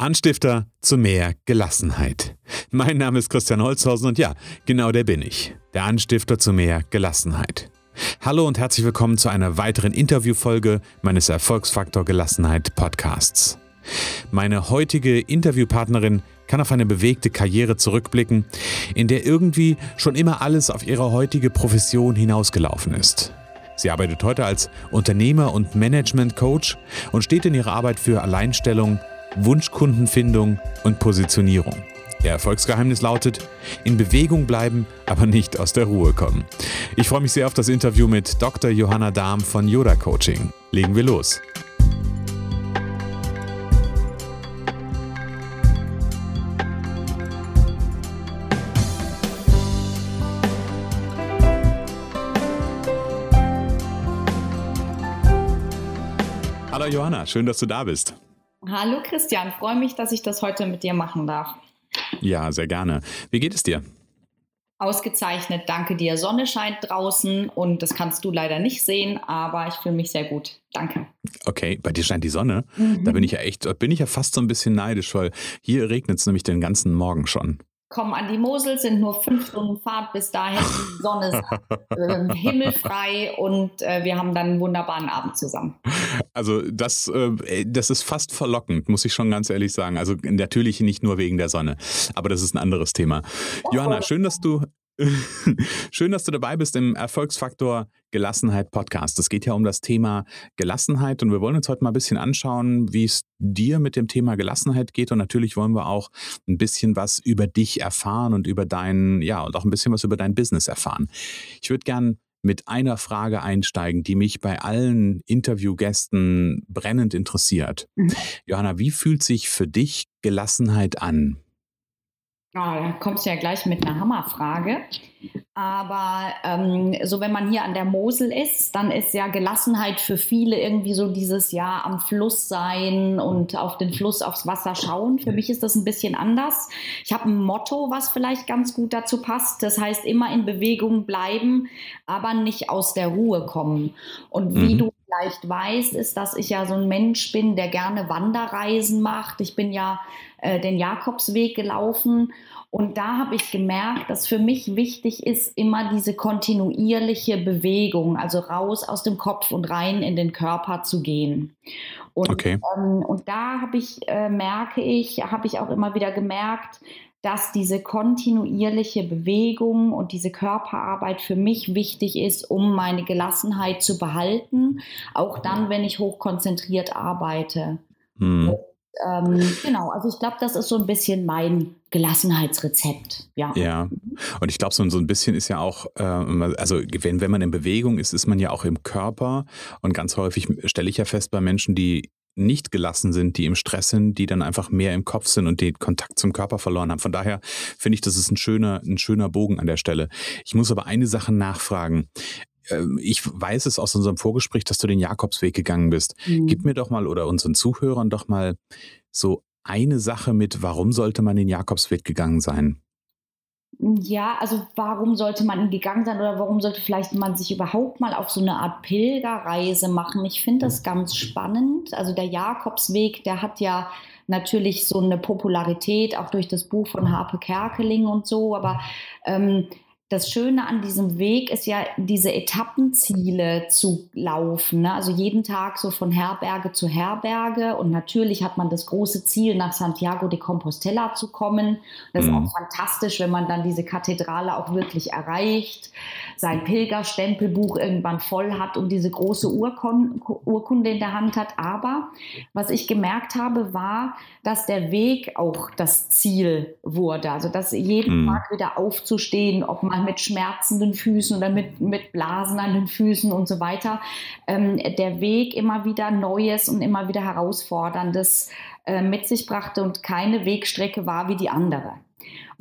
Anstifter zu mehr Gelassenheit. Mein Name ist Christian Holzhausen und ja, genau der bin ich. Der Anstifter zu mehr Gelassenheit. Hallo und herzlich willkommen zu einer weiteren Interviewfolge meines Erfolgsfaktor Gelassenheit Podcasts. Meine heutige Interviewpartnerin kann auf eine bewegte Karriere zurückblicken, in der irgendwie schon immer alles auf ihre heutige Profession hinausgelaufen ist. Sie arbeitet heute als Unternehmer- und Management-Coach und steht in ihrer Arbeit für Alleinstellung, Wunschkundenfindung und Positionierung. Ihr Erfolgsgeheimnis lautet, in Bewegung bleiben, aber nicht aus der Ruhe kommen. Ich freue mich sehr auf das Interview mit Dr. Johanna Dahm von Yoda Coaching. Legen wir los. Hallo Johanna, schön, dass du da bist. Hallo Christian, freue mich, dass ich das heute mit dir machen darf. Ja, sehr gerne. Wie geht es dir? Ausgezeichnet, danke dir. Sonne scheint draußen und das kannst du leider nicht sehen, aber ich fühle mich sehr gut. Danke. Okay, bei dir scheint die Sonne. Mhm. Da bin ich ja echt, bin ich ja fast so ein bisschen neidisch, weil hier regnet es nämlich den ganzen Morgen schon kommen an die Mosel, sind nur fünf Stunden Fahrt bis dahin. Die Sonne ist äh, himmelfrei und äh, wir haben dann einen wunderbaren Abend zusammen. Also das, äh, das ist fast verlockend, muss ich schon ganz ehrlich sagen. Also natürlich nicht nur wegen der Sonne, aber das ist ein anderes Thema. Oh. Johanna, schön, dass du Schön, dass du dabei bist im Erfolgsfaktor Gelassenheit Podcast. Es geht ja um das Thema Gelassenheit und wir wollen uns heute mal ein bisschen anschauen, wie es dir mit dem Thema Gelassenheit geht und natürlich wollen wir auch ein bisschen was über dich erfahren und über dein, ja, und auch ein bisschen was über dein Business erfahren. Ich würde gern mit einer Frage einsteigen, die mich bei allen Interviewgästen brennend interessiert. Mhm. Johanna, wie fühlt sich für dich Gelassenheit an? Oh, da kommst du ja gleich mit einer Hammerfrage. Aber ähm, so, wenn man hier an der Mosel ist, dann ist ja Gelassenheit für viele irgendwie so dieses Jahr am Fluss sein und auf den Fluss, aufs Wasser schauen. Für mich ist das ein bisschen anders. Ich habe ein Motto, was vielleicht ganz gut dazu passt. Das heißt, immer in Bewegung bleiben, aber nicht aus der Ruhe kommen. Und wie mhm. du vielleicht weißt, ist, dass ich ja so ein Mensch bin, der gerne Wanderreisen macht. Ich bin ja äh, den Jakobsweg gelaufen und da habe ich gemerkt, dass für mich wichtig ist immer diese kontinuierliche Bewegung, also raus aus dem Kopf und rein in den Körper zu gehen. Und, okay. ähm, und da habe ich, äh, merke ich, habe ich auch immer wieder gemerkt, dass diese kontinuierliche Bewegung und diese Körperarbeit für mich wichtig ist, um meine Gelassenheit zu behalten, auch dann, wenn ich hochkonzentriert arbeite. Hm. Ähm, genau, also ich glaube, das ist so ein bisschen mein Gelassenheitsrezept. Ja. Ja. Und ich glaube, so, so ein bisschen ist ja auch, äh, also wenn, wenn man in Bewegung ist, ist man ja auch im Körper. Und ganz häufig stelle ich ja fest bei Menschen, die nicht gelassen sind, die im Stress sind, die dann einfach mehr im Kopf sind und den Kontakt zum Körper verloren haben. Von daher finde ich, das ist ein schöner, ein schöner Bogen an der Stelle. Ich muss aber eine Sache nachfragen. Ähm, ich weiß es aus unserem Vorgespräch, dass du den Jakobsweg gegangen bist. Mhm. Gib mir doch mal oder unseren Zuhörern doch mal so eine Sache mit, warum sollte man den Jakobsweg gegangen sein? Ja, also warum sollte man ihn gegangen sein oder warum sollte vielleicht man sich überhaupt mal auf so eine Art Pilgerreise machen? Ich finde das ganz spannend. Also der Jakobsweg, der hat ja natürlich so eine Popularität, auch durch das Buch von Harpe Kerkeling und so, aber ähm, das Schöne an diesem Weg ist ja, diese Etappenziele zu laufen. Ne? Also jeden Tag so von Herberge zu Herberge. Und natürlich hat man das große Ziel, nach Santiago de Compostela zu kommen. Das mhm. ist auch fantastisch, wenn man dann diese Kathedrale auch wirklich erreicht, sein Pilgerstempelbuch irgendwann voll hat und diese große Urkon Urkunde in der Hand hat. Aber was ich gemerkt habe, war, dass der Weg auch das Ziel wurde. Also dass jeden mhm. Tag wieder aufzustehen, ob man mit schmerzenden Füßen oder mit, mit Blasen an den Füßen und so weiter, ähm, der Weg immer wieder Neues und immer wieder Herausforderndes äh, mit sich brachte und keine Wegstrecke war wie die andere.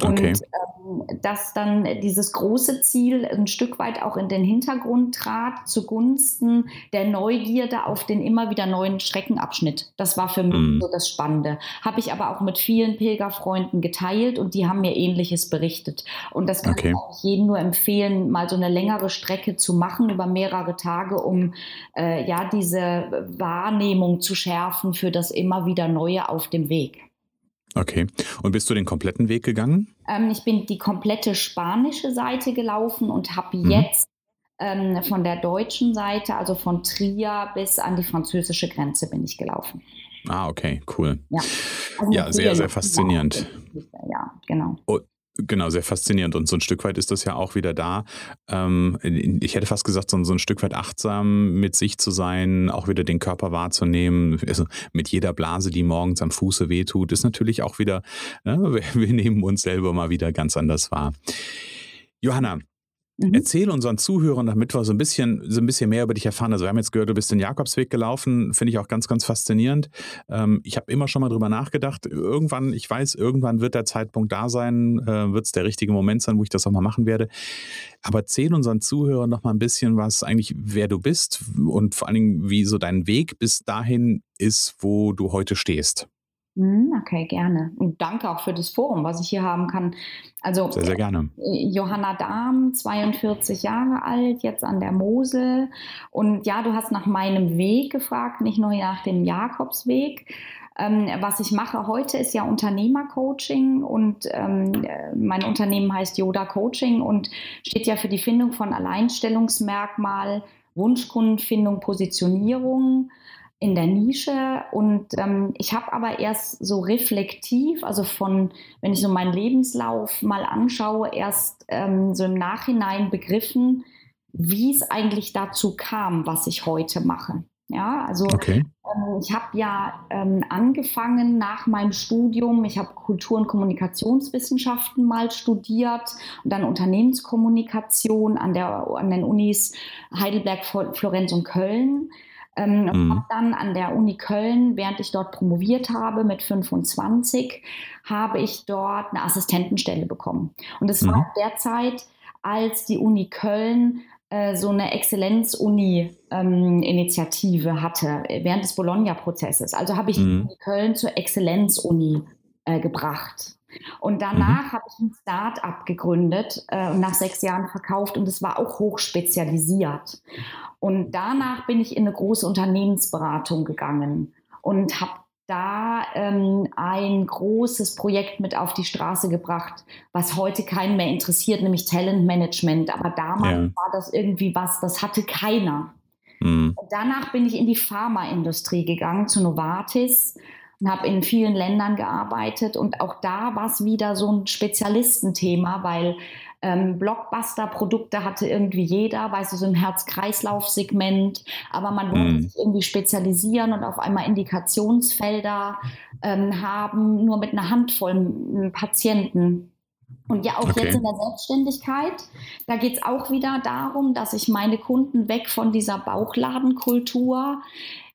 Und okay. ähm, dass dann dieses große Ziel ein Stück weit auch in den Hintergrund trat, zugunsten der Neugierde auf den immer wieder neuen Streckenabschnitt. Das war für mich mm. so das Spannende. Habe ich aber auch mit vielen Pilgerfreunden geteilt und die haben mir Ähnliches berichtet. Und das kann okay. ich auch jedem nur empfehlen, mal so eine längere Strecke zu machen über mehrere Tage, um äh, ja diese Wahrnehmung zu schärfen für das immer wieder Neue auf dem Weg. Okay. Und bist du den kompletten Weg gegangen? Ähm, ich bin die komplette spanische Seite gelaufen und habe mhm. jetzt ähm, von der deutschen Seite, also von Trier bis an die französische Grenze bin ich gelaufen. Ah, okay, cool. Ja, also ja sehr, sehr faszinierend. Ja, genau. Und Genau, sehr faszinierend. Und so ein Stück weit ist das ja auch wieder da. Ähm, ich hätte fast gesagt, so, ein Stück weit achtsam mit sich zu sein, auch wieder den Körper wahrzunehmen. Also mit jeder Blase, die morgens am Fuße wehtut, ist natürlich auch wieder, äh, wir nehmen uns selber mal wieder ganz anders wahr. Johanna, Mhm. Erzähl unseren Zuhörern, damit wir so ein bisschen, so ein bisschen mehr über dich erfahren. Also wir haben jetzt gehört, du bist den Jakobsweg gelaufen, finde ich auch ganz, ganz faszinierend. Ähm, ich habe immer schon mal drüber nachgedacht. Irgendwann, ich weiß, irgendwann wird der Zeitpunkt da sein, äh, wird es der richtige Moment sein, wo ich das auch mal machen werde. Aber erzähl unseren Zuhörern noch mal ein bisschen was eigentlich, wer du bist und vor allen Dingen, wie so dein Weg bis dahin ist, wo du heute stehst. Hm, okay, gerne. Und danke auch für das Forum, was ich hier haben kann. Also sehr, sehr gerne. Äh, Johanna Dahm, 42 Jahre alt, jetzt an der Mosel. Und ja, du hast nach meinem Weg gefragt, nicht nur nach dem Jakobsweg. Ähm, was ich mache heute ist ja Unternehmercoaching und ähm, mein Unternehmen heißt Yoda Coaching und steht ja für die Findung von Alleinstellungsmerkmal, Wunschkundenfindung, Positionierung in der Nische und ähm, ich habe aber erst so reflektiv, also von, wenn ich so meinen Lebenslauf mal anschaue, erst ähm, so im Nachhinein begriffen, wie es eigentlich dazu kam, was ich heute mache. Ja, also okay. ähm, ich habe ja ähm, angefangen nach meinem Studium, ich habe Kultur- und Kommunikationswissenschaften mal studiert und dann Unternehmenskommunikation an, der, an den Unis Heidelberg, Florenz und Köln. Ähm, mhm. Habe dann an der Uni Köln, während ich dort promoviert habe mit 25, habe ich dort eine Assistentenstelle bekommen. Und es mhm. war derzeit, als die Uni Köln äh, so eine Exzellenz-Uni-Initiative ähm, hatte, während des Bologna-Prozesses. Also habe ich mhm. die Köln zur Exzellenz-Uni äh, gebracht. Und danach mhm. habe ich ein Start-up gegründet äh, und nach sechs Jahren verkauft und es war auch hochspezialisiert. Und danach bin ich in eine große Unternehmensberatung gegangen und habe da ähm, ein großes Projekt mit auf die Straße gebracht, was heute keinen mehr interessiert, nämlich Talentmanagement. Aber damals ja. war das irgendwie was, das hatte keiner. Mhm. Danach bin ich in die Pharmaindustrie gegangen, zu Novartis und habe in vielen Ländern gearbeitet. Und auch da war es wieder so ein Spezialistenthema, weil ähm, Blockbuster-Produkte hatte irgendwie jeder, weißt du, so im Herz-Kreislauf-Segment, aber man wollte mm. sich irgendwie spezialisieren und auf einmal Indikationsfelder ähm, haben, nur mit einer Handvoll Patienten. Und ja, auch okay. jetzt in der Selbstständigkeit, da geht es auch wieder darum, dass ich meine Kunden weg von dieser Bauchladenkultur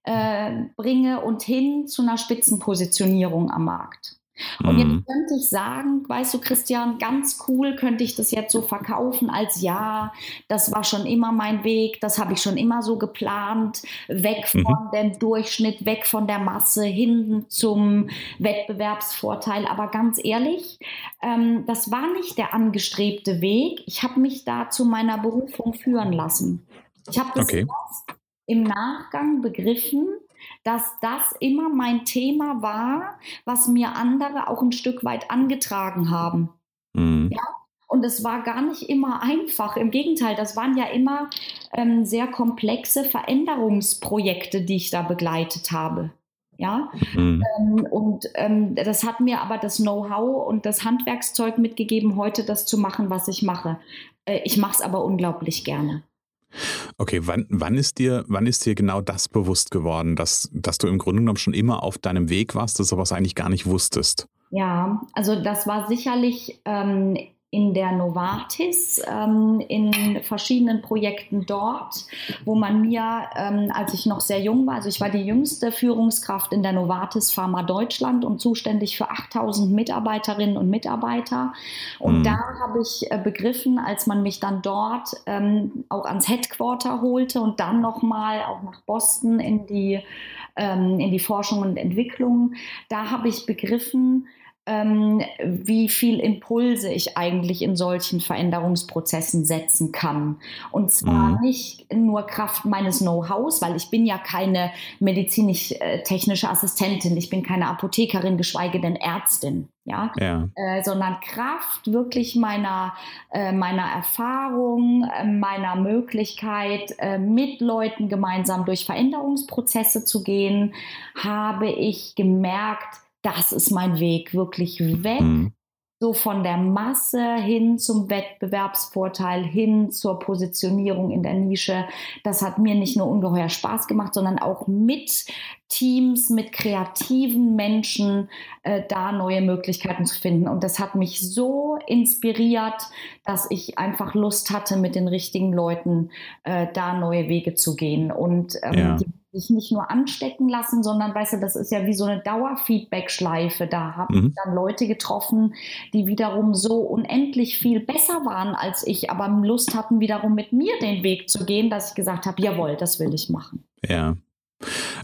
äh, bringe und hin zu einer Spitzenpositionierung am Markt. Und jetzt mhm. könnte ich sagen, weißt du, Christian, ganz cool könnte ich das jetzt so verkaufen als ja, das war schon immer mein Weg, das habe ich schon immer so geplant, weg von mhm. dem Durchschnitt, weg von der Masse, hin zum Wettbewerbsvorteil. Aber ganz ehrlich, ähm, das war nicht der angestrebte Weg. Ich habe mich da zu meiner Berufung führen lassen. Ich habe das okay. Im Nachgang begriffen, dass das immer mein Thema war, was mir andere auch ein Stück weit angetragen haben. Mhm. Ja? Und es war gar nicht immer einfach. Im Gegenteil, das waren ja immer ähm, sehr komplexe Veränderungsprojekte, die ich da begleitet habe. Ja, mhm. ähm, und ähm, das hat mir aber das Know-how und das Handwerkszeug mitgegeben, heute das zu machen, was ich mache. Äh, ich mache es aber unglaublich gerne. Okay, wann, wann, ist dir, wann ist dir genau das bewusst geworden, dass, dass du im Grunde genommen schon immer auf deinem Weg warst, dass du was eigentlich gar nicht wusstest? Ja, also das war sicherlich ähm, in der Novartis, ähm, in verschiedenen Projekten dort, wo man mir, ähm, als ich noch sehr jung war, also ich war die jüngste Führungskraft in der Novartis Pharma Deutschland und zuständig für 8000 Mitarbeiterinnen und Mitarbeiter. Und mhm. da habe ich äh, begriffen, als man mich dann dort ähm, auch ans Headquarter holte und dann nochmal auch nach Boston in die, ähm, in die Forschung und Entwicklung, da habe ich begriffen, ähm, wie viel Impulse ich eigentlich in solchen Veränderungsprozessen setzen kann. Und zwar mhm. nicht nur Kraft meines Know-hows, weil ich bin ja keine medizinisch-technische Assistentin, ich bin keine Apothekerin, geschweige denn Ärztin. Ja, ja. Äh, sondern Kraft wirklich meiner, äh, meiner Erfahrung, äh, meiner Möglichkeit, äh, mit Leuten gemeinsam durch Veränderungsprozesse zu gehen, habe ich gemerkt, das ist mein Weg, wirklich weg. Mhm. So von der Masse hin zum Wettbewerbsvorteil, hin zur Positionierung in der Nische. Das hat mir nicht nur ungeheuer Spaß gemacht, sondern auch mit Teams, mit kreativen Menschen äh, da neue Möglichkeiten zu finden. Und das hat mich so inspiriert, dass ich einfach Lust hatte, mit den richtigen Leuten äh, da neue Wege zu gehen. Und ähm, ja. die sich nicht nur anstecken lassen, sondern weißt du, das ist ja wie so eine Dauerfeedback-Schleife. Da habe mhm. ich dann Leute getroffen, die wiederum so unendlich viel besser waren als ich, aber Lust hatten, wiederum mit mir den Weg zu gehen, dass ich gesagt habe, jawohl, das will ich machen. Ja.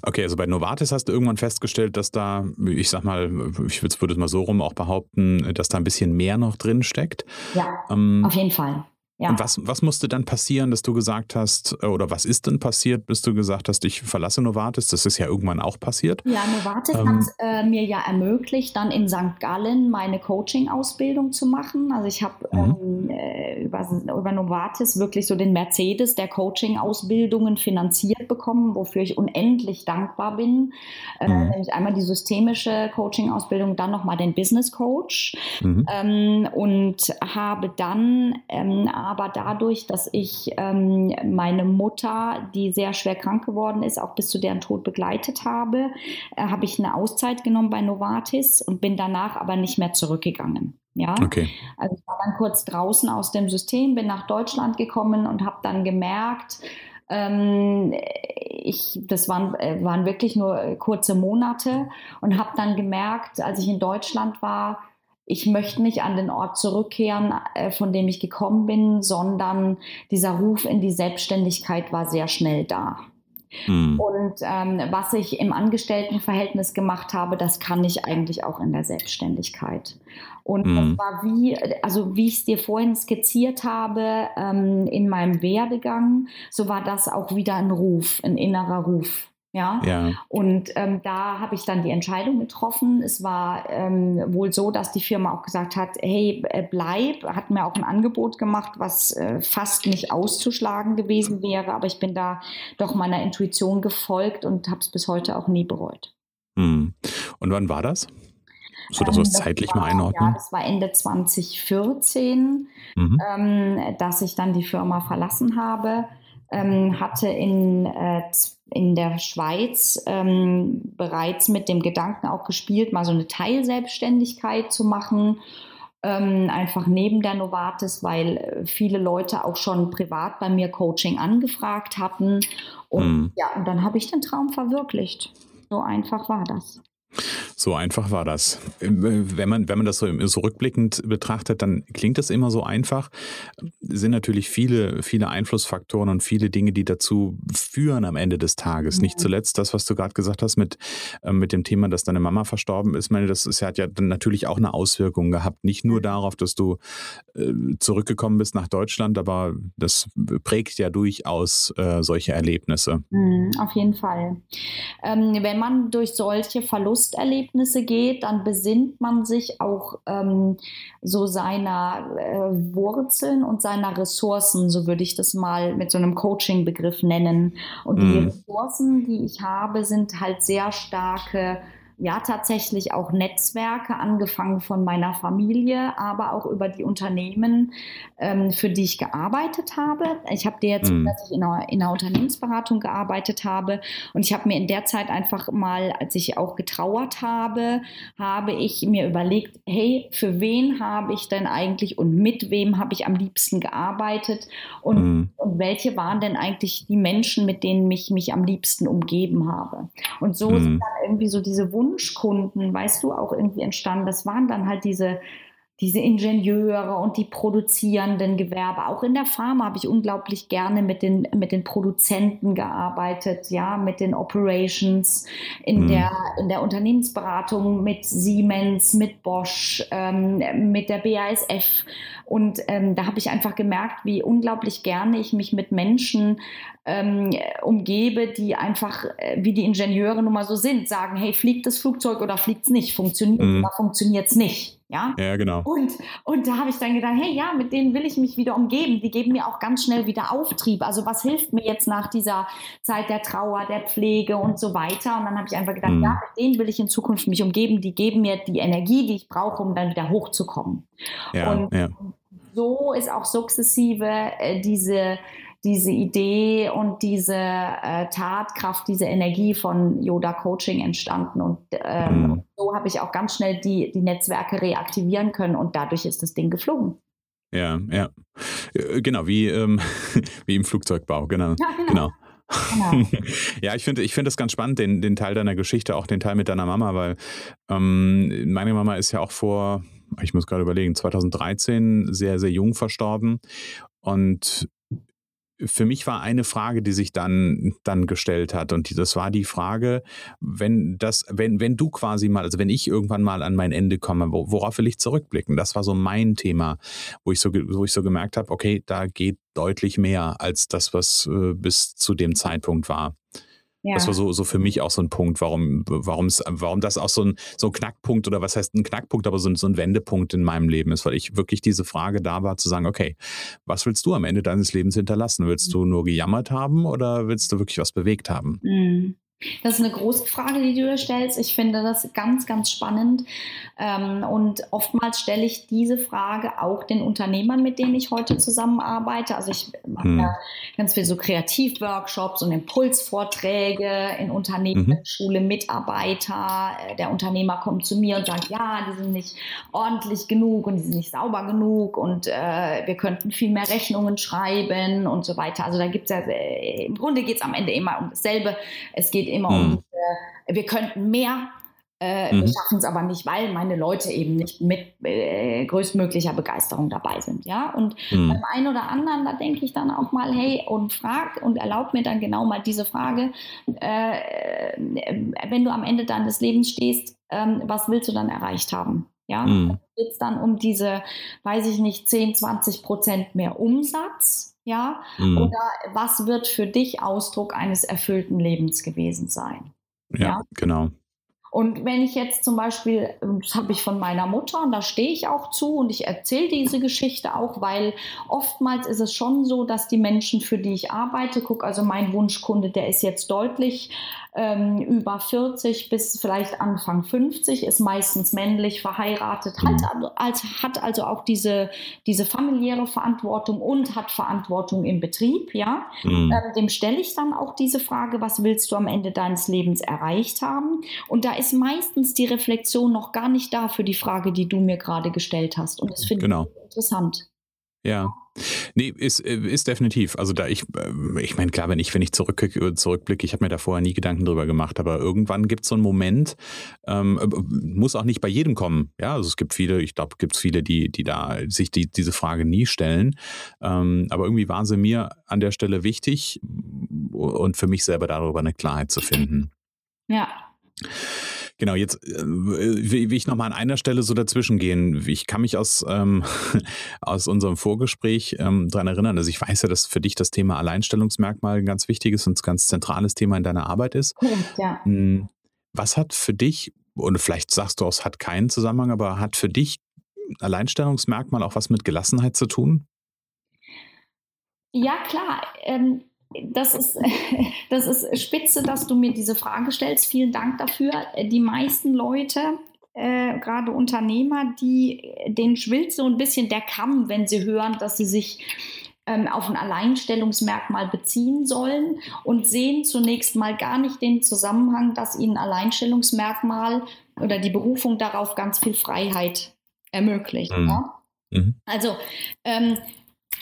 Okay, also bei Novartis hast du irgendwann festgestellt, dass da, ich sag mal, ich würde es mal so rum auch behaupten, dass da ein bisschen mehr noch drin steckt. Ja, ähm, auf jeden Fall. Ja. Und was, was musste dann passieren, dass du gesagt hast, äh, oder was ist denn passiert, bis du gesagt hast, ich verlasse Novartis? Das ist ja irgendwann auch passiert. Ja, Novartis ähm, hat äh, mir ja ermöglicht, dann in St. Gallen meine Coaching-Ausbildung zu machen. Also ich habe mhm. ähm, äh, über, über Novartis wirklich so den Mercedes der Coaching-Ausbildungen finanziert bekommen, wofür ich unendlich dankbar bin. Äh, mhm. Nämlich einmal die systemische Coaching-Ausbildung, dann nochmal den Business Coach. Mhm. Ähm, und habe dann ähm, aber dadurch, dass ich ähm, meine Mutter, die sehr schwer krank geworden ist, auch bis zu deren Tod begleitet habe, äh, habe ich eine Auszeit genommen bei Novartis und bin danach aber nicht mehr zurückgegangen. Ja, okay. also ich war dann kurz draußen aus dem System, bin nach Deutschland gekommen und habe dann gemerkt, ähm, ich, das waren, äh, waren wirklich nur kurze Monate und habe dann gemerkt, als ich in Deutschland war, ich möchte nicht an den Ort zurückkehren, äh, von dem ich gekommen bin, sondern dieser Ruf in die Selbstständigkeit war sehr schnell da. Mhm. Und ähm, was ich im Angestelltenverhältnis gemacht habe, das kann ich eigentlich auch in der Selbstständigkeit. Und mhm. das war wie, also wie ich es dir vorhin skizziert habe, ähm, in meinem Werdegang, so war das auch wieder ein Ruf, ein innerer Ruf. Ja? ja. Und ähm, da habe ich dann die Entscheidung getroffen. Es war ähm, wohl so, dass die Firma auch gesagt hat, hey, äh, bleib, hat mir auch ein Angebot gemacht, was äh, fast nicht auszuschlagen gewesen wäre, aber ich bin da doch meiner Intuition gefolgt und habe es bis heute auch nie bereut. Hm. Und wann war das? So, dass wir es zeitlich war, mal einordnen? Ja, das war Ende 2014, mhm. ähm, dass ich dann die Firma verlassen habe. Ähm, hatte in äh, in der Schweiz ähm, bereits mit dem Gedanken auch gespielt, mal so eine Teilselbstständigkeit zu machen, ähm, einfach neben der Novartis, weil äh, viele Leute auch schon privat bei mir Coaching angefragt hatten. Und mhm. ja, und dann habe ich den Traum verwirklicht. So einfach war das. So einfach war das. Wenn man, wenn man das so, so rückblickend betrachtet, dann klingt das immer so einfach. Es sind natürlich viele, viele Einflussfaktoren und viele Dinge, die dazu führen am Ende des Tages. Ja. Nicht zuletzt das, was du gerade gesagt hast mit, äh, mit dem Thema, dass deine Mama verstorben ist. Ich meine, das ist, hat ja dann natürlich auch eine Auswirkung gehabt. Nicht nur darauf, dass du äh, zurückgekommen bist nach Deutschland, aber das prägt ja durchaus äh, solche Erlebnisse. Mhm, auf jeden Fall. Ähm, wenn man durch solche Verlusterlebnisse Erlebnisse geht, dann besinnt man sich auch ähm, so seiner äh, Wurzeln und seiner Ressourcen, so würde ich das mal mit so einem Coaching-Begriff nennen. Und mm. die mhm. Ressourcen, die ich habe, sind halt sehr starke ja tatsächlich auch Netzwerke, angefangen von meiner Familie, aber auch über die Unternehmen, ähm, für die ich gearbeitet habe. Ich habe dir jetzt, mhm. dass ich in einer, in einer Unternehmensberatung gearbeitet habe und ich habe mir in der Zeit einfach mal, als ich auch getrauert habe, habe ich mir überlegt, hey, für wen habe ich denn eigentlich und mit wem habe ich am liebsten gearbeitet und, mhm. und welche waren denn eigentlich die Menschen, mit denen ich mich am liebsten umgeben habe. Und so mhm. ist dann irgendwie so diese Wunsch Wunschkunden, weißt du, auch irgendwie entstanden. Das waren dann halt diese, diese Ingenieure und die produzierenden Gewerbe. Auch in der Pharma habe ich unglaublich gerne mit den, mit den Produzenten gearbeitet, ja, mit den Operations, in, mhm. der, in der Unternehmensberatung mit Siemens, mit Bosch, ähm, mit der BASF. Und ähm, da habe ich einfach gemerkt, wie unglaublich gerne ich mich mit Menschen ähm, umgebe, die einfach, äh, wie die Ingenieure nun mal so sind, sagen, hey, fliegt das Flugzeug oder fliegt es nicht? Funktioniert mhm. oder funktioniert es nicht? Ja, ja genau. Und, und da habe ich dann gedacht, hey, ja, mit denen will ich mich wieder umgeben. Die geben mir auch ganz schnell wieder Auftrieb. Also was hilft mir jetzt nach dieser Zeit der Trauer, der Pflege und so weiter? Und dann habe ich einfach gedacht, mhm. ja, mit denen will ich in Zukunft mich umgeben. Die geben mir die Energie, die ich brauche, um dann wieder hochzukommen. Ja, und ja. so ist auch sukzessive äh, diese diese Idee und diese äh, Tatkraft, diese Energie von Yoda Coaching entstanden. Und ähm, mhm. so habe ich auch ganz schnell die, die Netzwerke reaktivieren können und dadurch ist das Ding geflogen. Ja, ja. Äh, genau, wie, ähm, wie im Flugzeugbau, genau. Ja, genau. genau. Genau. ja, ich finde ich find das ganz spannend, den, den Teil deiner Geschichte, auch den Teil mit deiner Mama, weil ähm, meine Mama ist ja auch vor, ich muss gerade überlegen, 2013 sehr, sehr jung verstorben. Und für mich war eine Frage, die sich dann, dann gestellt hat. Und das war die Frage, wenn das, wenn, wenn du quasi mal, also wenn ich irgendwann mal an mein Ende komme, worauf will ich zurückblicken? Das war so mein Thema, wo ich so, wo ich so gemerkt habe, okay, da geht deutlich mehr als das, was äh, bis zu dem Zeitpunkt war. Ja. Das war so, so für mich auch so ein Punkt, warum, warum das auch so ein, so ein Knackpunkt oder was heißt ein Knackpunkt, aber so ein, so ein Wendepunkt in meinem Leben ist, weil ich wirklich diese Frage da war, zu sagen, okay, was willst du am Ende deines Lebens hinterlassen? Willst mhm. du nur gejammert haben oder willst du wirklich was bewegt haben? Mhm. Das ist eine große Frage, die du dir stellst. Ich finde das ganz, ganz spannend. Ähm, und oftmals stelle ich diese Frage auch den Unternehmern, mit denen ich heute zusammenarbeite. Also ich mache hm. ja ganz viel so Kreativworkshops und Impulsvorträge in Unternehmen, mhm. Schule, Mitarbeiter. Äh, der Unternehmer kommt zu mir und sagt, ja, die sind nicht ordentlich genug und die sind nicht sauber genug und äh, wir könnten viel mehr Rechnungen schreiben und so weiter. Also da gibt es ja, äh, im Grunde geht es am Ende immer um dasselbe. Es geht immer mhm. um, äh, wir könnten mehr, äh, mhm. wir schaffen es aber nicht, weil meine Leute eben nicht mit äh, größtmöglicher Begeisterung dabei sind. Ja, und mhm. beim einen oder anderen, da denke ich dann auch mal, hey, und frag und erlaub mir dann genau mal diese Frage, äh, wenn du am Ende deines Lebens stehst, ähm, was willst du dann erreicht haben? Ja, mhm. geht es dann um diese, weiß ich nicht, 10, 20 Prozent mehr Umsatz? Ja, mhm. oder was wird für dich Ausdruck eines erfüllten Lebens gewesen sein? ja? ja? genau. Und wenn ich jetzt zum Beispiel, das habe ich von meiner Mutter und da stehe ich auch zu und ich erzähle diese Geschichte auch, weil oftmals ist es schon so, dass die Menschen, für die ich arbeite, guck, also mein Wunschkunde, der ist jetzt deutlich ähm, über 40 bis vielleicht Anfang 50, ist meistens männlich verheiratet, hat, mhm. also, hat also auch diese, diese familiäre Verantwortung und hat Verantwortung im Betrieb. Ja? Mhm. Ähm, dem stelle ich dann auch diese Frage, was willst du am Ende deines Lebens erreicht haben? Und da ist meistens die Reflexion noch gar nicht da für die Frage, die du mir gerade gestellt hast. Und das finde genau. ich interessant. Ja. Nee, ist, äh, ist definitiv. Also da ich, äh, ich meine, klar, wenn ich, wenn ich zurück, zurückblicke, ich habe mir da vorher nie Gedanken drüber gemacht, aber irgendwann gibt es so einen Moment, ähm, äh, muss auch nicht bei jedem kommen. Ja, also es gibt viele, ich glaube, gibt es viele, die, die da sich die, diese Frage nie stellen. Ähm, aber irgendwie war sie mir an der Stelle wichtig und für mich selber darüber eine Klarheit zu finden. Ja. Genau, jetzt äh, will ich nochmal an einer Stelle so dazwischen gehen. Ich kann mich aus, ähm, aus unserem Vorgespräch ähm, daran erinnern, also ich weiß ja, dass für dich das Thema Alleinstellungsmerkmal ein ganz wichtiges und ganz zentrales Thema in deiner Arbeit ist. Ja. Hm, was hat für dich, und vielleicht sagst du auch, es hat keinen Zusammenhang, aber hat für dich Alleinstellungsmerkmal auch was mit Gelassenheit zu tun? Ja, klar. Ähm, das ist, das ist spitze, dass du mir diese Frage stellst. Vielen Dank dafür. Die meisten Leute, äh, gerade Unternehmer, die, denen schwillt so ein bisschen der Kamm, wenn sie hören, dass sie sich ähm, auf ein Alleinstellungsmerkmal beziehen sollen und sehen zunächst mal gar nicht den Zusammenhang, dass ihnen Alleinstellungsmerkmal oder die Berufung darauf ganz viel Freiheit ermöglicht. Mhm. Mhm. Also ähm,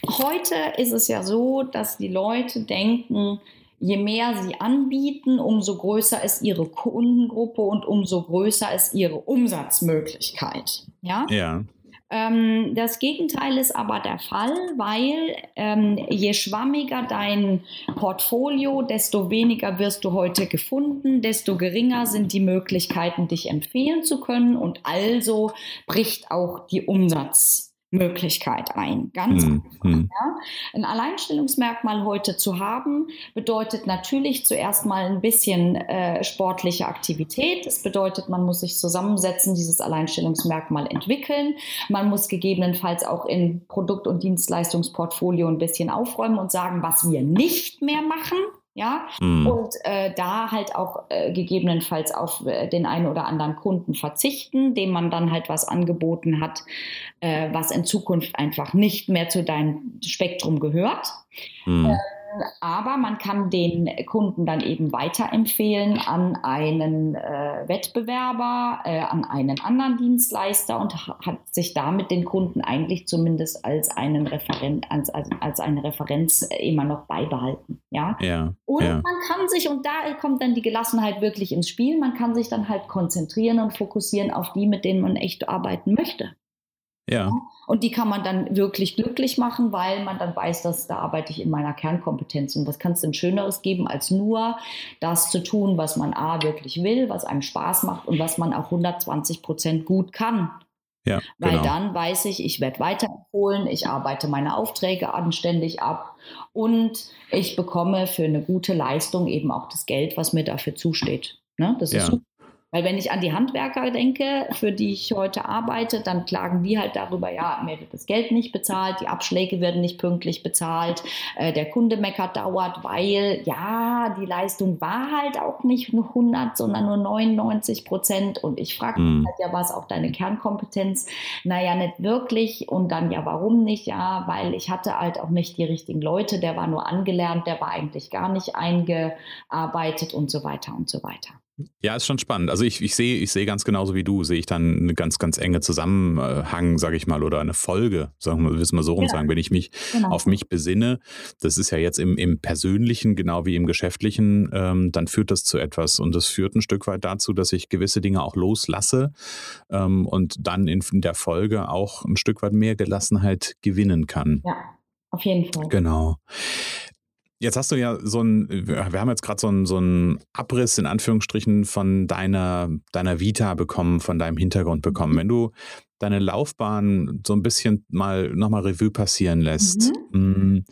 Heute ist es ja so, dass die Leute denken, je mehr sie anbieten, umso größer ist ihre Kundengruppe und umso größer ist ihre Umsatzmöglichkeit. Ja. ja. Ähm, das Gegenteil ist aber der Fall, weil ähm, je schwammiger dein Portfolio, desto weniger wirst du heute gefunden, desto geringer sind die Möglichkeiten, dich empfehlen zu können und also bricht auch die Umsatz. Möglichkeit ein. Ganz hm, einfach. hm. Ja. Ein Alleinstellungsmerkmal heute zu haben, bedeutet natürlich zuerst mal ein bisschen äh, sportliche Aktivität. Das bedeutet, man muss sich zusammensetzen, dieses Alleinstellungsmerkmal entwickeln. Man muss gegebenenfalls auch in Produkt- und Dienstleistungsportfolio ein bisschen aufräumen und sagen, was wir nicht mehr machen ja, Mhm. und äh, da halt auch äh, gegebenenfalls auf äh, den einen oder anderen Kunden verzichten, dem man dann halt was angeboten hat, äh, was in Zukunft einfach nicht mehr zu deinem Spektrum gehört. Mhm. Aber man kann den Kunden dann eben weiterempfehlen an einen äh, Wettbewerber, äh, an einen anderen Dienstleister und ha- hat sich damit den Kunden eigentlich zumindest als, einen Referen als, als, als eine Referenz äh, immer noch beibehalten. Ja? Ja. Und ja. man kann sich, und da kommt dann die Gelassenheit wirklich ins Spiel, man kann sich dann halt konzentrieren und fokussieren auf die, mit denen man echt arbeiten möchte. Ja. Und die kann man dann wirklich glücklich machen, weil man dann weiß, dass da arbeite ich in meiner Kernkompetenz. Und was kann es denn Schöneres geben, als nur das zu tun, was man A wirklich will, was einem Spaß macht und was man auch 120 Prozent gut kann. Ja. Weil genau. dann weiß ich, ich werde weiterempfohlen, ich arbeite meine Aufträge anständig ab und ich bekomme für eine gute Leistung eben auch das Geld, was mir dafür zusteht. Ne? Das ist Ja. super. Weil wenn ich an die Handwerker denke, für die ich heute arbeite, dann klagen die halt darüber, ja, mir wird das Geld nicht bezahlt, die Abschläge werden nicht pünktlich bezahlt, äh, der Kunde meckert dauert, weil ja, die Leistung war halt auch nicht nur 100, sondern nur 99 Prozent. Und ich frage mich Mhm. halt, ja, was auch deine Kernkompetenz? Naja, nicht wirklich. Und dann, ja, warum nicht? Ja, weil ich hatte halt auch nicht die richtigen Leute, der war nur angelernt, der war eigentlich gar nicht eingearbeitet und so weiter und so weiter. Ja, ist schon spannend. Also ich, ich sehe ich sehe ganz genauso wie du, sehe ich dann eine ganz, ganz enge Zusammenhang, sage ich mal, oder eine Folge, sagen wir, wissen wir so rum Ja. sagen, wenn ich mich Genau. auf mich besinne, das ist ja jetzt im, im Persönlichen genau wie im Geschäftlichen, ähm, dann führt das zu etwas. Und das führt ein Stück weit dazu, dass ich gewisse Dinge auch loslasse ähm, und dann in, in der Folge auch ein Stück weit mehr Gelassenheit gewinnen kann. Ja, auf jeden Fall. Genau. Jetzt hast du ja so ein, wir haben jetzt gerade so einen so einen Abriss in Anführungsstrichen von deiner, deiner Vita bekommen, von deinem Hintergrund bekommen. Wenn du deine Laufbahn so ein bisschen mal nochmal Revue passieren lässt, mh,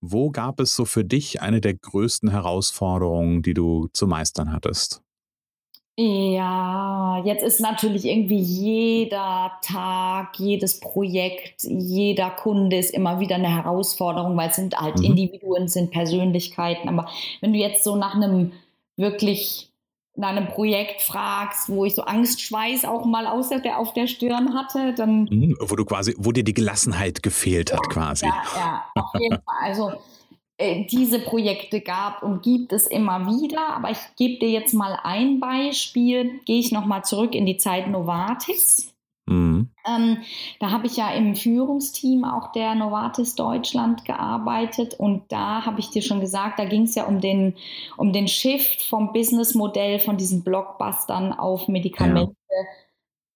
wo gab es so für dich eine der größten Herausforderungen, die du zu meistern hattest? Ja, jetzt ist natürlich irgendwie jeder Tag, jedes Projekt, jeder Kunde ist immer wieder eine Herausforderung, weil es sind halt Mhm. Individuen, es sind Persönlichkeiten. Aber wenn du jetzt so nach einem wirklich nach einem Projekt fragst, wo ich so Angstschweiß auch mal aus der, auf der Stirn hatte, dann Mhm, Wo du quasi, wo dir die Gelassenheit gefehlt hat, quasi. Ja, ja, auf jeden Fall. Also diese Projekte gab und gibt es immer wieder, aber ich gebe dir jetzt mal ein Beispiel. Gehe ich nochmal zurück in die Zeit Novartis. Mhm. Ähm, da habe ich ja im Führungsteam auch der Novartis Deutschland gearbeitet und da habe ich dir schon gesagt, da ging es ja um den, um den Shift vom Businessmodell von diesen Blockbustern auf Medikamente,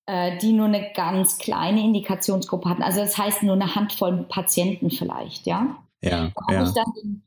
äh, die nur eine ganz kleine Indikationsgruppe hatten. Also das heißt nur eine Handvoll Patienten vielleicht, ja. Ja, habe ja. ich dann den,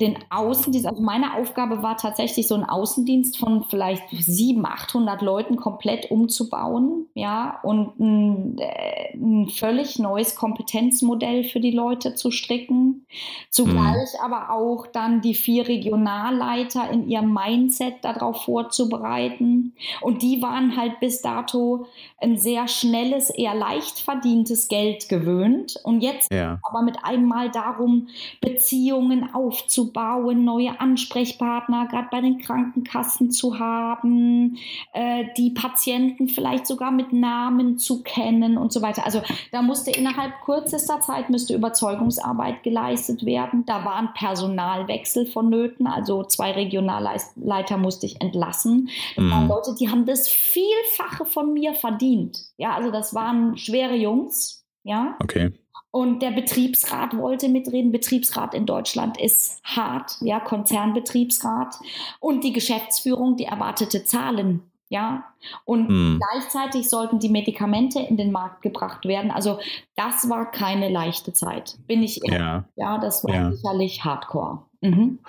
den Außendienst, also meine Aufgabe war tatsächlich so einen Außendienst von vielleicht 700, 800 Leuten komplett umzubauen, ja, und ein, äh, ein völlig neues Kompetenzmodell für die Leute zu stricken. Zugleich aber auch dann die vier Regionalleiter in ihrem Mindset darauf vorzubereiten. Und die waren halt bis dato ein sehr schnelles, eher leicht verdientes Geld gewöhnt. Und jetzt Ja. aber mit einmal darum, Beziehungen aufzubauen, neue Ansprechpartner gerade bei den Krankenkassen zu haben, äh, die Patienten vielleicht sogar mit Namen zu kennen und so weiter. Also da musste innerhalb kürzester Zeit müsste Überzeugungsarbeit geleistet werden. Da war ein Personalwechsel vonnöten, also zwei Regionalleiter musste ich entlassen. Das waren Mhm. Leute, die haben das Vielfache von mir verdient. Ja, also das waren schwere Jungs. Ja, Okay. Und der Betriebsrat wollte mitreden. Betriebsrat in Deutschland ist hart, ja, Konzernbetriebsrat. Und die Geschäftsführung, die erwartete Zahlen. Ja, und mhm. gleichzeitig sollten die Medikamente in den Markt gebracht werden. Also das war keine leichte Zeit, bin ich ehrlich. Ja, ja das war ja. sicherlich Hardcore. Mhm.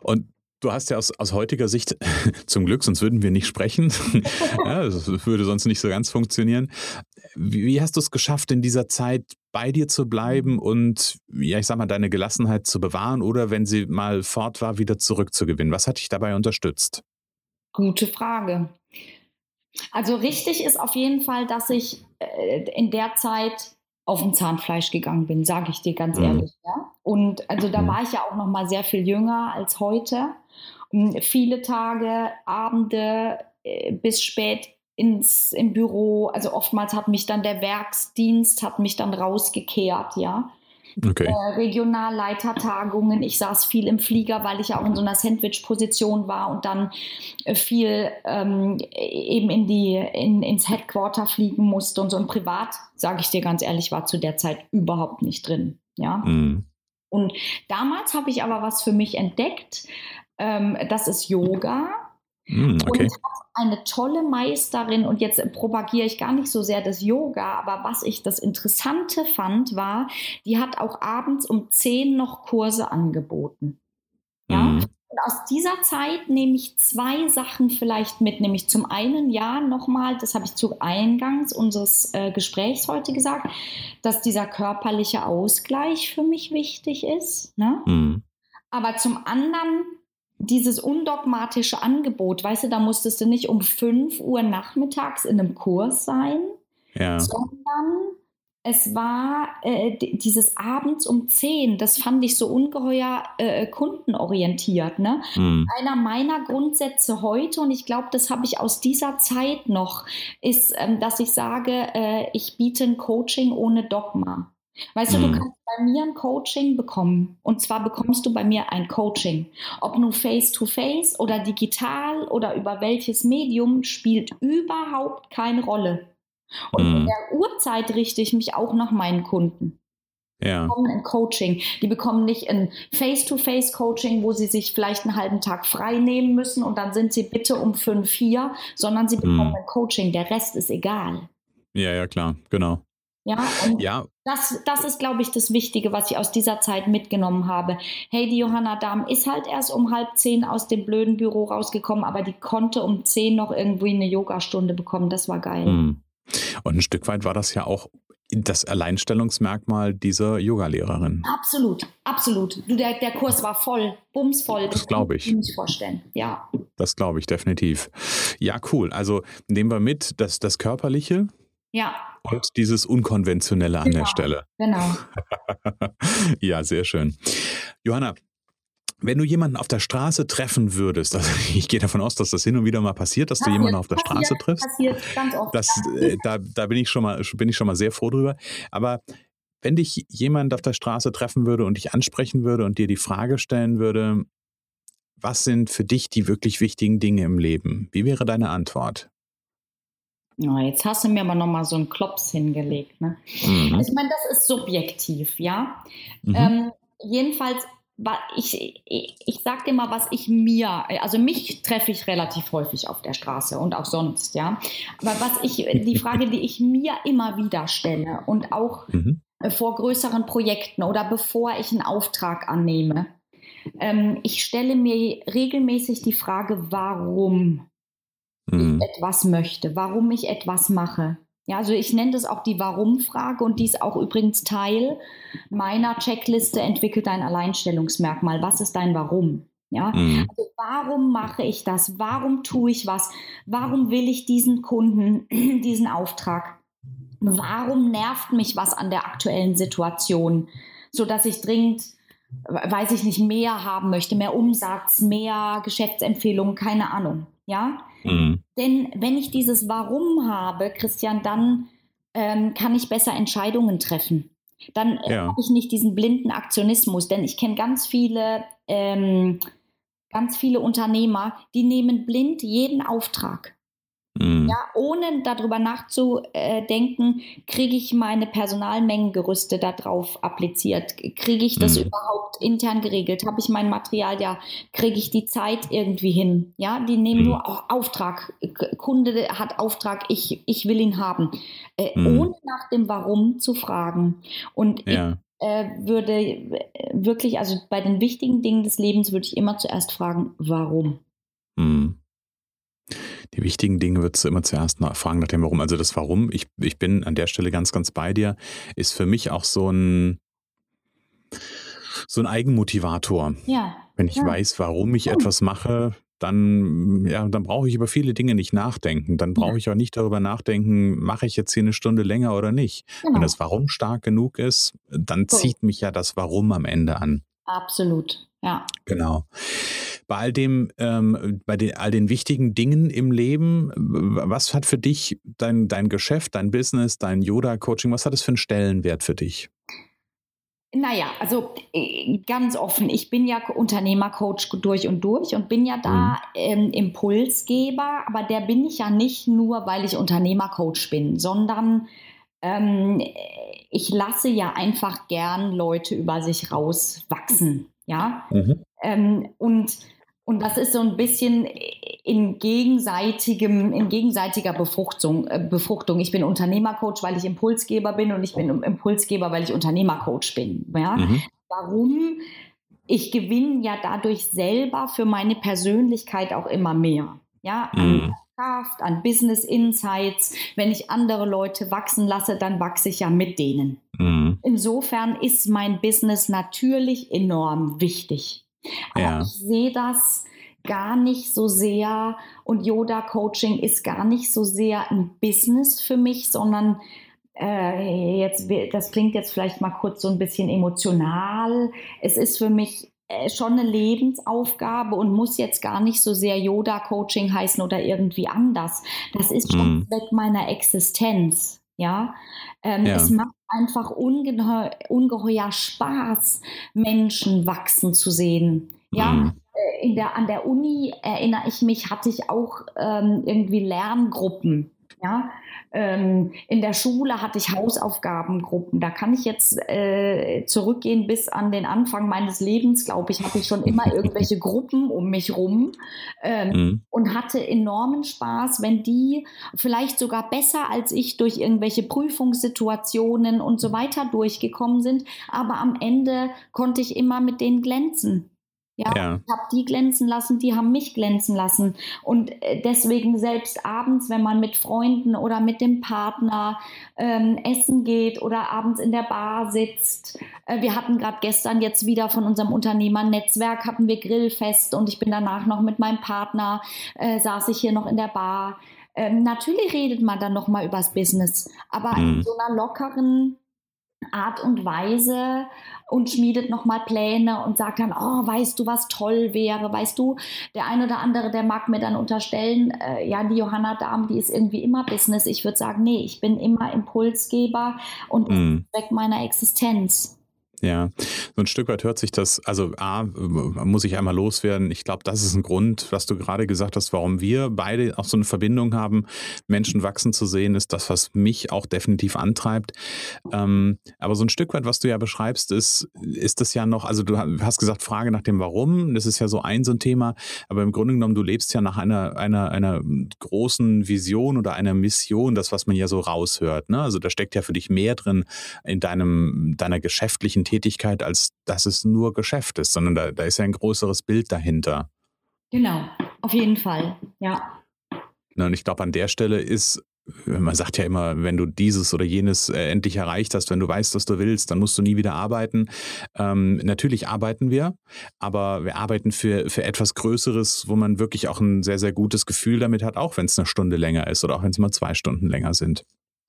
Und Du hast ja aus, aus heutiger Sicht zum Glück, sonst würden wir nicht sprechen. ja, das würde sonst nicht so ganz funktionieren. Wie, wie hast du es geschafft, in dieser Zeit bei dir zu bleiben und, ja, ich sag mal, deine Gelassenheit zu bewahren oder wenn sie mal fort war, wieder zurückzugewinnen? Was hat dich dabei unterstützt? Gute Frage. Also richtig ist auf jeden Fall, dass ich äh, in der Zeit auf dem Zahnfleisch gegangen bin, sage ich dir ganz mhm. ehrlich. Ja? Und also da mhm. war ich ja auch noch mal sehr viel jünger als heute. Und viele Tage, Abende äh, bis spät ins im Büro. Also oftmals hat mich dann der Werksdienst hat mich dann rausgekehrt, ja. Okay. Äh, Regionalleitertagungen. Ich saß viel im Flieger, weil ich ja auch in so einer Sandwich-Position war und dann äh, viel ähm, eben in die, in, ins Headquarter fliegen musste und so. Und privat, sage ich dir ganz ehrlich, war zu der Zeit überhaupt nicht drin. Ja. Mhm. Und damals habe ich aber was für mich entdeckt. Ähm, das ist Yoga. Mm, okay. Und eine tolle Meisterin und jetzt propagiere ich gar nicht so sehr das Yoga, aber was ich das Interessante fand, war, die hat auch abends um 10 noch Kurse angeboten. Ja. Mm. Und aus dieser Zeit nehme ich zwei Sachen vielleicht mit, nämlich zum einen, ja, nochmal, das habe ich zu Eingangs unseres äh, Gesprächs heute gesagt, dass dieser körperliche Ausgleich für mich wichtig ist. Ne? Mm. Aber zum anderen dieses undogmatische Angebot, weißt du, da musstest du nicht um 5 Uhr nachmittags in einem Kurs sein, ja. sondern es war äh, dieses abends um 10, das fand ich so ungeheuer äh, kundenorientiert. Ne? Mhm. Einer meiner Grundsätze heute, und ich glaube, das habe ich aus dieser Zeit noch, ist, ähm, dass ich sage, äh, ich biete ein Coaching ohne Dogma. Weißt mhm. du, du mhm. kannst bei mir ein Coaching bekommen. Und zwar bekommst du bei mir ein Coaching. Ob nun face-to-face -face oder digital oder über welches Medium, spielt überhaupt keine Rolle. Und mhm. in der Uhrzeit richte ich mich auch nach meinen Kunden. Ja. Die bekommen ein Coaching. Die bekommen nicht ein Face-to-Face-Coaching, wo sie sich vielleicht einen halben Tag frei nehmen müssen und dann sind sie bitte um fünf hier, sondern sie bekommen mhm. ein Coaching. Der Rest ist egal. Ja, ja, klar, genau. Ja, und ja. Das, das ist, glaube ich, das Wichtige, was ich aus dieser Zeit mitgenommen habe. Hey, die Johanna Dahm ist halt erst um halb zehn aus dem blöden Büro rausgekommen, aber die konnte um zehn noch irgendwie eine Yogastunde bekommen. Das war geil. Mhm. Und ein Stück weit war das ja auch das Alleinstellungsmerkmal dieser Yogalehrerin. Absolut, absolut. Du, der, der Kurs war voll, bumsvoll. Das, das glaube ich. Nicht vorstellen, ja. Das glaube ich definitiv. Ja, cool. Also nehmen wir mit, dass das Körperliche, ja. Und dieses Unkonventionelle an genau. der Stelle. Genau. ja, sehr schön. Johanna, wenn du jemanden auf der Straße treffen würdest, also ich gehe davon aus, dass das hin und wieder mal passiert, dass passiert, du jemanden auf der passiert, Straße triffst. Passiert ganz oft. Das, äh, da, da bin ich schon mal, bin ich schon mal sehr froh drüber. Aber wenn dich jemand auf der Straße treffen würde und dich ansprechen würde und dir die Frage stellen würde, was sind für dich die wirklich wichtigen Dinge im Leben? Wie wäre deine Antwort? Oh, jetzt hast du mir aber nochmal so einen Klops hingelegt. Ne? Mhm. Ich meine, das ist subjektiv, ja. Mhm. Ähm, jedenfalls, ich, ich, ich sag dir mal, was ich mir, also mich treffe ich relativ häufig auf der Straße und auch sonst, ja. Aber was ich, die Frage, die ich mir immer wieder stelle und auch mhm. vor größeren Projekten oder bevor ich einen Auftrag annehme, ähm, ich stelle mir regelmäßig die Frage, warum mhm. ich etwas möchte, warum ich etwas mache. Ja, also ich nenne das auch die Warum-Frage und die ist auch übrigens Teil meiner Checkliste entwickelt ein Alleinstellungsmerkmal. Was ist dein Warum? Ja, mhm. also warum mache ich das? Warum tue ich was? Warum will ich diesen Kunden diesen Auftrag? Warum nervt mich was an der aktuellen Situation, so dass ich dringend weiß ich nicht, mehr haben möchte, mehr Umsatz, mehr Geschäftsempfehlungen, keine Ahnung. Ja, Mhm. Denn wenn ich dieses Warum habe, Christian, dann ähm, kann ich besser Entscheidungen treffen. Dann äh, ja. habe ich nicht diesen blinden Aktionismus, denn ich kenne ganz viele, ähm, ganz viele Unternehmer, die nehmen blind jeden Auftrag. Mhm. Ja, ohne darüber nachzudenken, kriege ich meine Personalmengengerüste darauf appliziert? Kriege ich das mhm. überhaupt intern geregelt? Habe ich mein Material ja? Kriege ich die Zeit irgendwie hin? Ja, die nehmen mhm. nur auch Auftrag. Kunde hat Auftrag, ich, ich will ihn haben. Äh, mhm. ohne nach dem Warum zu fragen. Und ja. ich äh, würde äh, wirklich, also bei den wichtigen Dingen des Lebens würde ich immer zuerst fragen, warum? Mhm. Die wichtigen Dinge würdest du immer zuerst fragen nach dem Warum. Also das Warum, ich, ich bin an der Stelle ganz, ganz bei dir, ist für mich auch so ein, so ein Eigenmotivator. Ja. Wenn ich ja. weiß, warum ich etwas mache, dann, ja, dann brauche ich über viele Dinge nicht nachdenken. Dann brauche ich auch nicht darüber nachdenken, mache ich jetzt hier eine Stunde länger oder nicht. Genau. Wenn das Warum stark genug ist, dann zieht mich ja das Warum am Ende an. Absolut, ja. Genau bei all dem, ähm, bei den, all den wichtigen Dingen im Leben, was hat für dich dein, dein Geschäft, dein Business, dein Yoda-Coaching, was hat es für einen Stellenwert für dich? Naja, also äh, ganz offen, ich bin ja Unternehmercoach durch und durch und bin ja da mhm. ähm, Impulsgeber, aber der bin ich ja nicht nur, weil ich Unternehmercoach bin, sondern ähm, ich lasse ja einfach gern Leute über sich rauswachsen. Ja. Mhm. Ähm, und und das ist so ein bisschen in, gegenseitigem, in gegenseitiger Befruchtung, äh, Befruchtung. Ich bin Unternehmercoach, weil ich Impulsgeber bin und ich bin Impulsgeber, weil ich Unternehmercoach bin. Ja? Mhm. Warum? Ich gewinne ja dadurch selber für meine Persönlichkeit auch immer mehr. Ja, an mhm. Kraft, an Business Insights. Wenn ich andere Leute wachsen lasse, dann wachse ich ja mit denen. Mhm. Insofern ist mein Business natürlich enorm wichtig. Aber ja. ich sehe das gar nicht so sehr und Yoda Coaching ist gar nicht so sehr ein Business für mich, sondern äh, jetzt, das klingt jetzt vielleicht mal kurz so ein bisschen emotional. Es ist für mich äh, schon eine Lebensaufgabe und muss jetzt gar nicht so sehr Yoda-Coaching heißen oder irgendwie anders. Das ist schon mhm. Zweck meiner Existenz. Ja, ähm, ja. es macht einfach ungeheuer, ungeheuer Spaß, Menschen wachsen zu sehen. Ja, mhm. Äh, in der, an der Uni erinnere ich mich, hatte ich auch ähm, irgendwie Lerngruppen. Ja, ähm, in der Schule hatte ich Hausaufgabengruppen. Da kann ich jetzt äh, zurückgehen bis an den Anfang meines Lebens, glaube ich, hatte ich schon immer irgendwelche Gruppen um mich rum ähm, mhm. und hatte enormen Spaß, wenn die vielleicht sogar besser als ich durch irgendwelche Prüfungssituationen und so weiter durchgekommen sind. Aber am Ende konnte ich immer mit denen glänzen. Ja, ja. ich habe die glänzen lassen, die haben mich glänzen lassen. Und äh, deswegen selbst abends, wenn man mit Freunden oder mit dem Partner ähm, essen geht oder abends in der Bar sitzt. Äh, wir hatten gerade gestern jetzt wieder von unserem Unternehmernetzwerk, hatten wir Grillfest und ich bin danach noch mit meinem Partner, äh, saß ich hier noch in der Bar. Ähm, natürlich redet man dann noch mal übers Business, aber mhm. in so einer lockeren Art und Weise und schmiedet nochmal Pläne und sagt dann, oh, weißt du, was toll wäre, weißt du, der eine oder andere, der mag mir dann unterstellen, äh, ja, die Johanna Dahm, die ist irgendwie immer Business. Ich würde sagen, nee, ich bin immer Impulsgeber und mm. weg meiner Existenz. Ja, so ein Stück weit hört sich das, also A, muss ich einmal loswerden. Ich glaube, das ist ein Grund, was du gerade gesagt hast, warum wir beide auch so eine Verbindung haben, Menschen wachsen zu sehen, ist das, was mich auch definitiv antreibt. Ähm, aber so ein Stück weit, was du ja beschreibst, ist, ist das ja noch, also du hast gesagt, Frage nach dem Warum, das ist ja so ein so ein Thema, aber im Grunde genommen, du lebst ja nach einer, einer, einer großen Vision oder einer Mission, das, was man ja so raushört. Ne? Also da steckt ja für dich mehr drin in deinem, deiner geschäftlichen Tätigkeit Tätigkeit, als dass es nur Geschäft ist, sondern da, da ist ja ein größeres Bild dahinter. Genau, auf jeden Fall, ja. Na, und ich glaube, an der Stelle ist man sagt ja immer, wenn du dieses oder jenes äh, endlich erreicht hast, wenn du weißt, was du willst, dann musst du nie wieder arbeiten. Ähm, natürlich arbeiten wir, aber wir arbeiten für, für etwas Größeres, wo man wirklich auch ein sehr, sehr gutes Gefühl damit hat, auch wenn es eine Stunde länger ist oder auch wenn es mal zwei Stunden länger sind.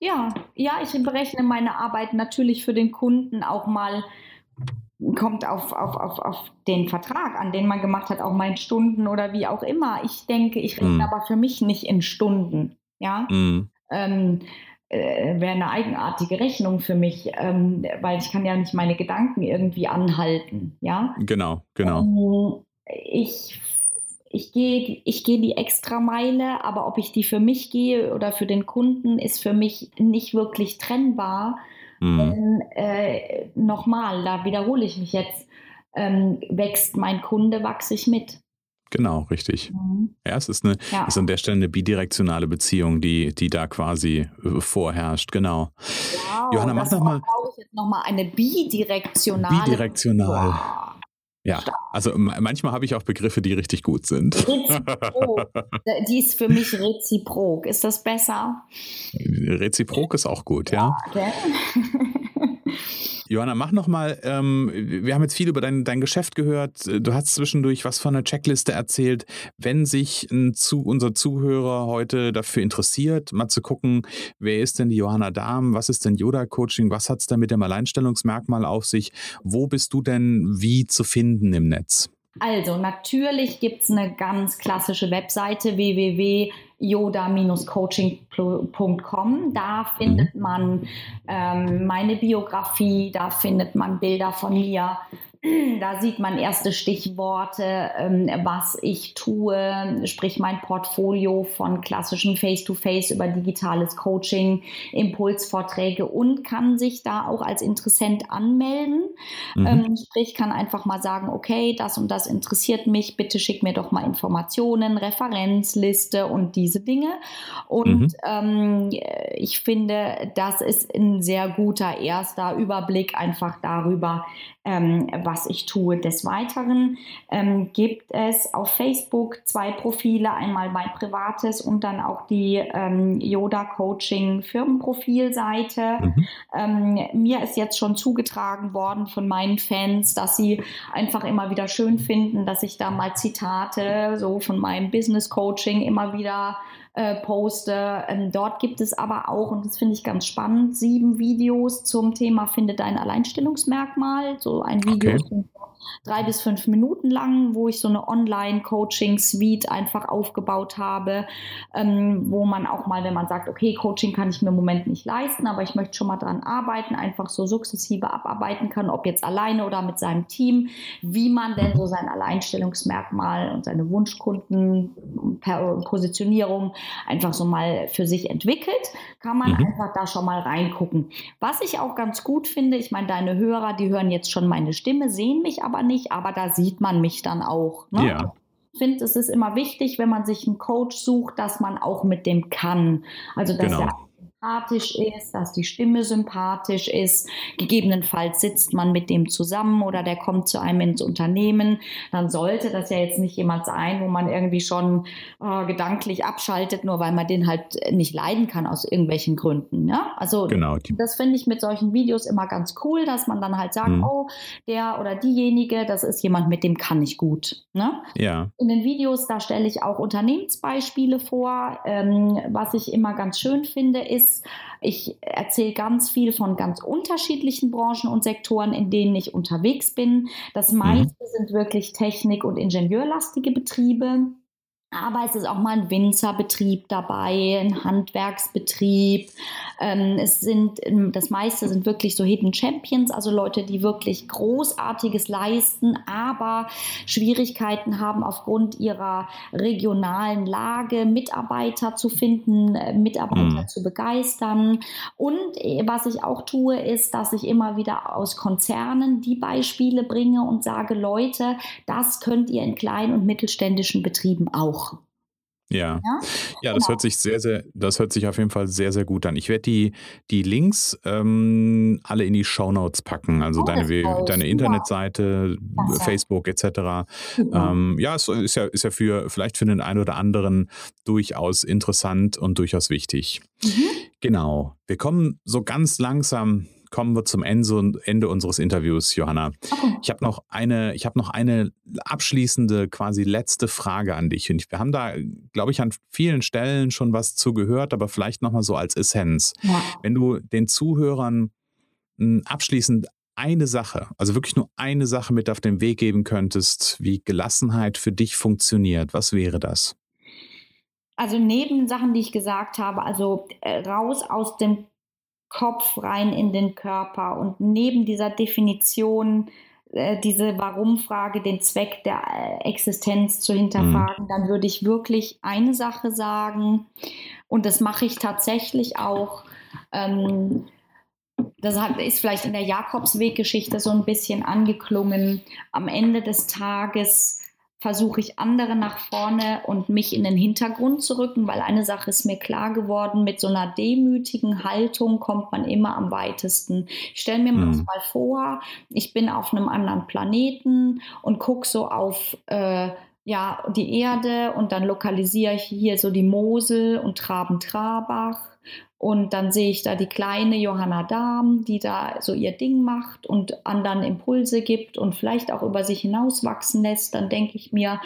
Ja, ja, ich berechne meine Arbeit natürlich für den Kunden auch mal, kommt auf, auf, auf, auf den Vertrag an, den man gemacht hat, auch mal in Stunden oder wie auch immer. Ich denke, ich rechne mm. aber für mich nicht in Stunden. Ja. Mm. Ähm, äh, wäre eine eigenartige Rechnung für mich, ähm, weil ich kann ja nicht meine Gedanken irgendwie anhalten, ja. Genau, genau. Ähm, ich ich gehe ich geh die Extrameile, aber ob ich die für mich gehe oder für den Kunden, ist für mich nicht wirklich trennbar. Mhm. Äh, nochmal, da wiederhole ich mich jetzt, ähm, wächst mein Kunde, wachse ich mit. Genau, richtig. Mhm. Ja, es ist, eine, ja. ist an der Stelle eine bidirektionale Beziehung, die, die da quasi äh, vorherrscht, genau. Wow, Johanna, mach nochmal. brauche ich jetzt nochmal eine bidirektionale. Bidirektional. Wow. Ja, also manchmal habe ich auch Begriffe, die richtig gut sind. Reziprok. die ist für mich reziprok. Ist das besser? Reziprok ist auch gut, ja. ja okay. Johanna, mach noch mal, ähm, wir haben jetzt viel über dein, dein Geschäft gehört. Du hast zwischendurch was von einer Checkliste erzählt. Wenn sich ein zu, unser Zuhörer heute dafür interessiert, mal zu gucken, wer ist denn die Johanna Dahm, was ist denn Yoda-Coaching, was hat es denn mit dem Alleinstellungsmerkmal auf sich, wo bist du denn wie zu finden im Netz? Also natürlich gibt es eine ganz klassische Webseite www.yoda-coaching.com. Da findet mhm. man ähm, meine Biografie, da findet man Bilder von mir, Da sieht man erste Stichworte, ähm, was ich tue, sprich mein Portfolio von klassischem Face-to-Face -face über digitales Coaching, Impulsvorträge und kann sich da auch als Interessent anmelden. Mhm. Ähm, sprich, kann einfach mal sagen, okay, das und das interessiert mich, bitte schick mir doch mal Informationen, Referenzliste und diese Dinge. Und mhm. ähm, ich finde, das ist ein sehr guter erster Überblick einfach darüber, ähm, was ich tue. Des Weiteren ähm, gibt es auf Facebook zwei Profile, einmal mein privates und dann auch die ähm, Yoda Coaching Firmenprofilseite. Mhm. Ähm, mir ist jetzt schon zugetragen worden von meinen Fans, dass sie einfach immer wieder schön finden, dass ich da mal Zitate so von meinem Business Coaching immer wieder äh, poste. Ähm, dort gibt es aber auch, und das finde ich ganz spannend, sieben Videos zum Thema Finde dein Alleinstellungsmerkmal. So ein Video okay drei bis fünf Minuten lang, wo ich so eine Online-Coaching-Suite einfach aufgebaut habe, ähm, wo man auch mal, wenn man sagt, okay, Coaching kann ich mir im Moment nicht leisten, aber ich möchte schon mal dran arbeiten, einfach so sukzessive abarbeiten kann, ob jetzt alleine oder mit seinem Team, wie man denn so sein Alleinstellungsmerkmal und seine Wunschkunden Positionierung einfach so mal für sich entwickelt, kann man mhm. einfach da schon mal reingucken. Was ich auch ganz gut finde, ich meine, deine Hörer, die hören jetzt schon meine Stimme, sehen mich aber nicht, aber da sieht man mich dann auch. Ne? Ja. Ich finde, es ist immer wichtig, wenn man sich einen Coach sucht, dass man auch mit dem kann. Also, dass genau. er sympathisch ist, dass die Stimme sympathisch ist. Gegebenenfalls sitzt man mit dem zusammen oder der kommt zu einem ins Unternehmen. Dann sollte das ja jetzt nicht jemand sein, wo man irgendwie schon äh, gedanklich abschaltet, nur weil man den halt nicht leiden kann aus irgendwelchen Gründen. Ja? Also genau. das finde ich mit solchen Videos immer ganz cool, dass man dann halt sagt, mhm. oh, der oder diejenige, das ist jemand, mit dem kann ich gut. Ne? Ja. In den Videos, da stelle ich auch Unternehmensbeispiele vor. Ähm, was ich immer ganz schön finde, ist, ist. Ich erzähle ganz viel von ganz unterschiedlichen Branchen und Sektoren, in denen ich unterwegs bin. Das mhm. meiste mhm. sind wirklich Technik- und Ingenieurlastige Betriebe. Aber es ist auch mal ein Winzerbetrieb dabei, ein Handwerksbetrieb. Ähm, es sind, ähm, das meiste sind wirklich so Hidden Champions, also Leute, die wirklich Großartiges leisten, aber Schwierigkeiten haben aufgrund ihrer regionalen Lage, Mitarbeiter zu finden, äh, Mitarbeiter mhm. zu begeistern. Und äh, was ich auch tue, ist, dass ich immer wieder aus Konzernen die Beispiele bringe und sage, Leute, das könnt ihr in kleinen und mittelständischen Betrieben auch auch. Ja. Ja, ja das genau. hört sich sehr, sehr, das hört sich auf jeden Fall sehr, sehr gut an. Ich werde die, die Links ähm, alle in die Shownotes packen, also oh, deine, deine Internetseite, ja. Facebook etc. Ähm, ja, es ist ja, ist ja für vielleicht für den einen oder anderen durchaus interessant und durchaus wichtig. Mhm. Genau. Wir kommen so ganz langsam kommen wir zum Ende, unseres Interviews, Johanna. Okay. Ich habe noch eine, ich habe noch eine abschließende, quasi letzte Frage an dich. Und wir haben da, glaube ich, an vielen Stellen schon was zugehört, aber vielleicht nochmal so als Essenz. Ja. Wenn du den Zuhörern hm, abschließend eine Sache, also wirklich nur eine Sache mit auf den Weg geben könntest, wie Gelassenheit für dich funktioniert, was wäre das? Also neben Sachen, die ich gesagt habe, also äh, raus aus dem Kopf rein in den Körper und neben dieser Definition äh, diese Warum-Frage, den Zweck der äh, Existenz zu hinterfragen, mhm. dann würde ich wirklich eine Sache sagen. Und das mache ich tatsächlich auch. Ähm, das ist vielleicht in der Jakobsweg-Geschichte so ein bisschen angeklungen. Am Ende des Tages versuche ich andere nach vorne und mich in den Hintergrund zu rücken, weil eine Sache ist mir klar geworden, mit so einer demütigen Haltung kommt man immer am weitesten. Ich stelle mir mhm. mal vor, ich bin auf einem anderen Planeten und gucke so auf äh, ja, die Erde und dann lokalisiere ich hier so die Mosel und Traben-Trabach und dann sehe ich da die kleine Johanna Dahm, die da so ihr Ding macht und anderen Impulse gibt und vielleicht auch über sich hinauswachsen lässt. Dann denke ich mir,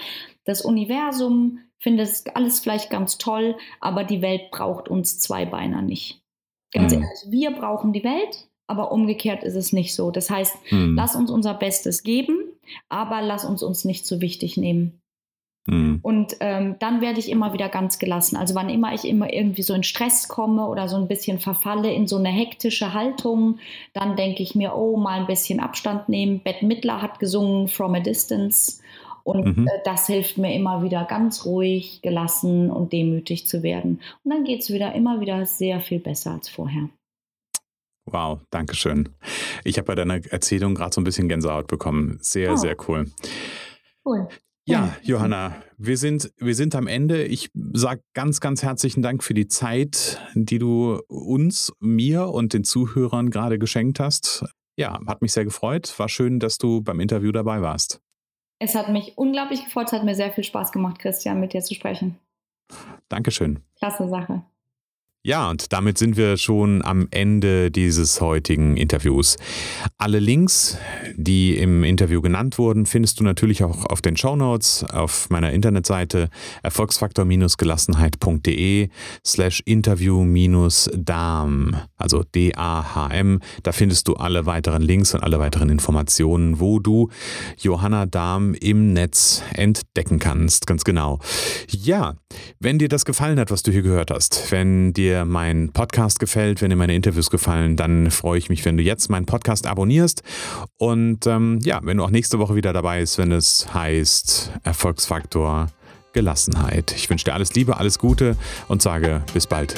das Universum findet es alles vielleicht ganz toll, aber die Welt braucht uns Zweibeiner nicht. Ganz mhm. ehrlich, wir brauchen die Welt, aber umgekehrt ist es nicht so. Das heißt, mhm. lass uns unser Bestes geben, aber lass uns uns nicht zu wichtig nehmen. Mhm. Und ähm, dann werde ich immer wieder ganz gelassen. Also wann immer ich immer irgendwie so in Stress komme oder so ein bisschen verfalle in so eine hektische Haltung, dann denke ich mir, oh, mal ein bisschen Abstand nehmen. Bette Midler hat gesungen From a Distance. Und mhm. äh, das hilft mir immer wieder ganz ruhig, gelassen und demütig zu werden. Und dann geht es wieder immer wieder sehr viel besser als vorher. Wow, danke schön. Ich habe bei deiner Erzählung gerade so ein bisschen Gänsehaut bekommen. Sehr, oh. sehr cool. Cool. Ja, Johanna, wir sind, wir sind am Ende. Ich sage ganz, ganz herzlichen Dank für die Zeit, die du uns, mir und den Zuhörern gerade geschenkt hast. Ja, hat mich sehr gefreut. War schön, dass du beim Interview dabei warst. Es hat mich unglaublich gefreut. Es hat mir sehr viel Spaß gemacht, Christian, mit dir zu sprechen. Dankeschön. Klasse Sache. Ja, und damit sind wir schon am Ende dieses heutigen Interviews. Alle Links, die im Interview genannt wurden, findest du natürlich auch auf den Show Notes auf meiner Internetseite erfolgsfaktor-gelassenheit.de slash interview-darm, also D-A-H-M. Da findest du alle weiteren Links und alle weiteren Informationen, wo du Johanna Darm im Netz entdecken kannst. Ganz genau. Ja, wenn dir das gefallen hat, was du hier gehört hast, wenn dir dir mein Podcast gefällt, wenn dir meine Interviews gefallen, dann freue ich mich, wenn du jetzt meinen Podcast abonnierst. Und ähm, ja, wenn du auch nächste Woche wieder dabei bist, wenn es heißt Erfolgsfaktor Gelassenheit. Ich wünsche dir alles Liebe, alles Gute und sage bis bald.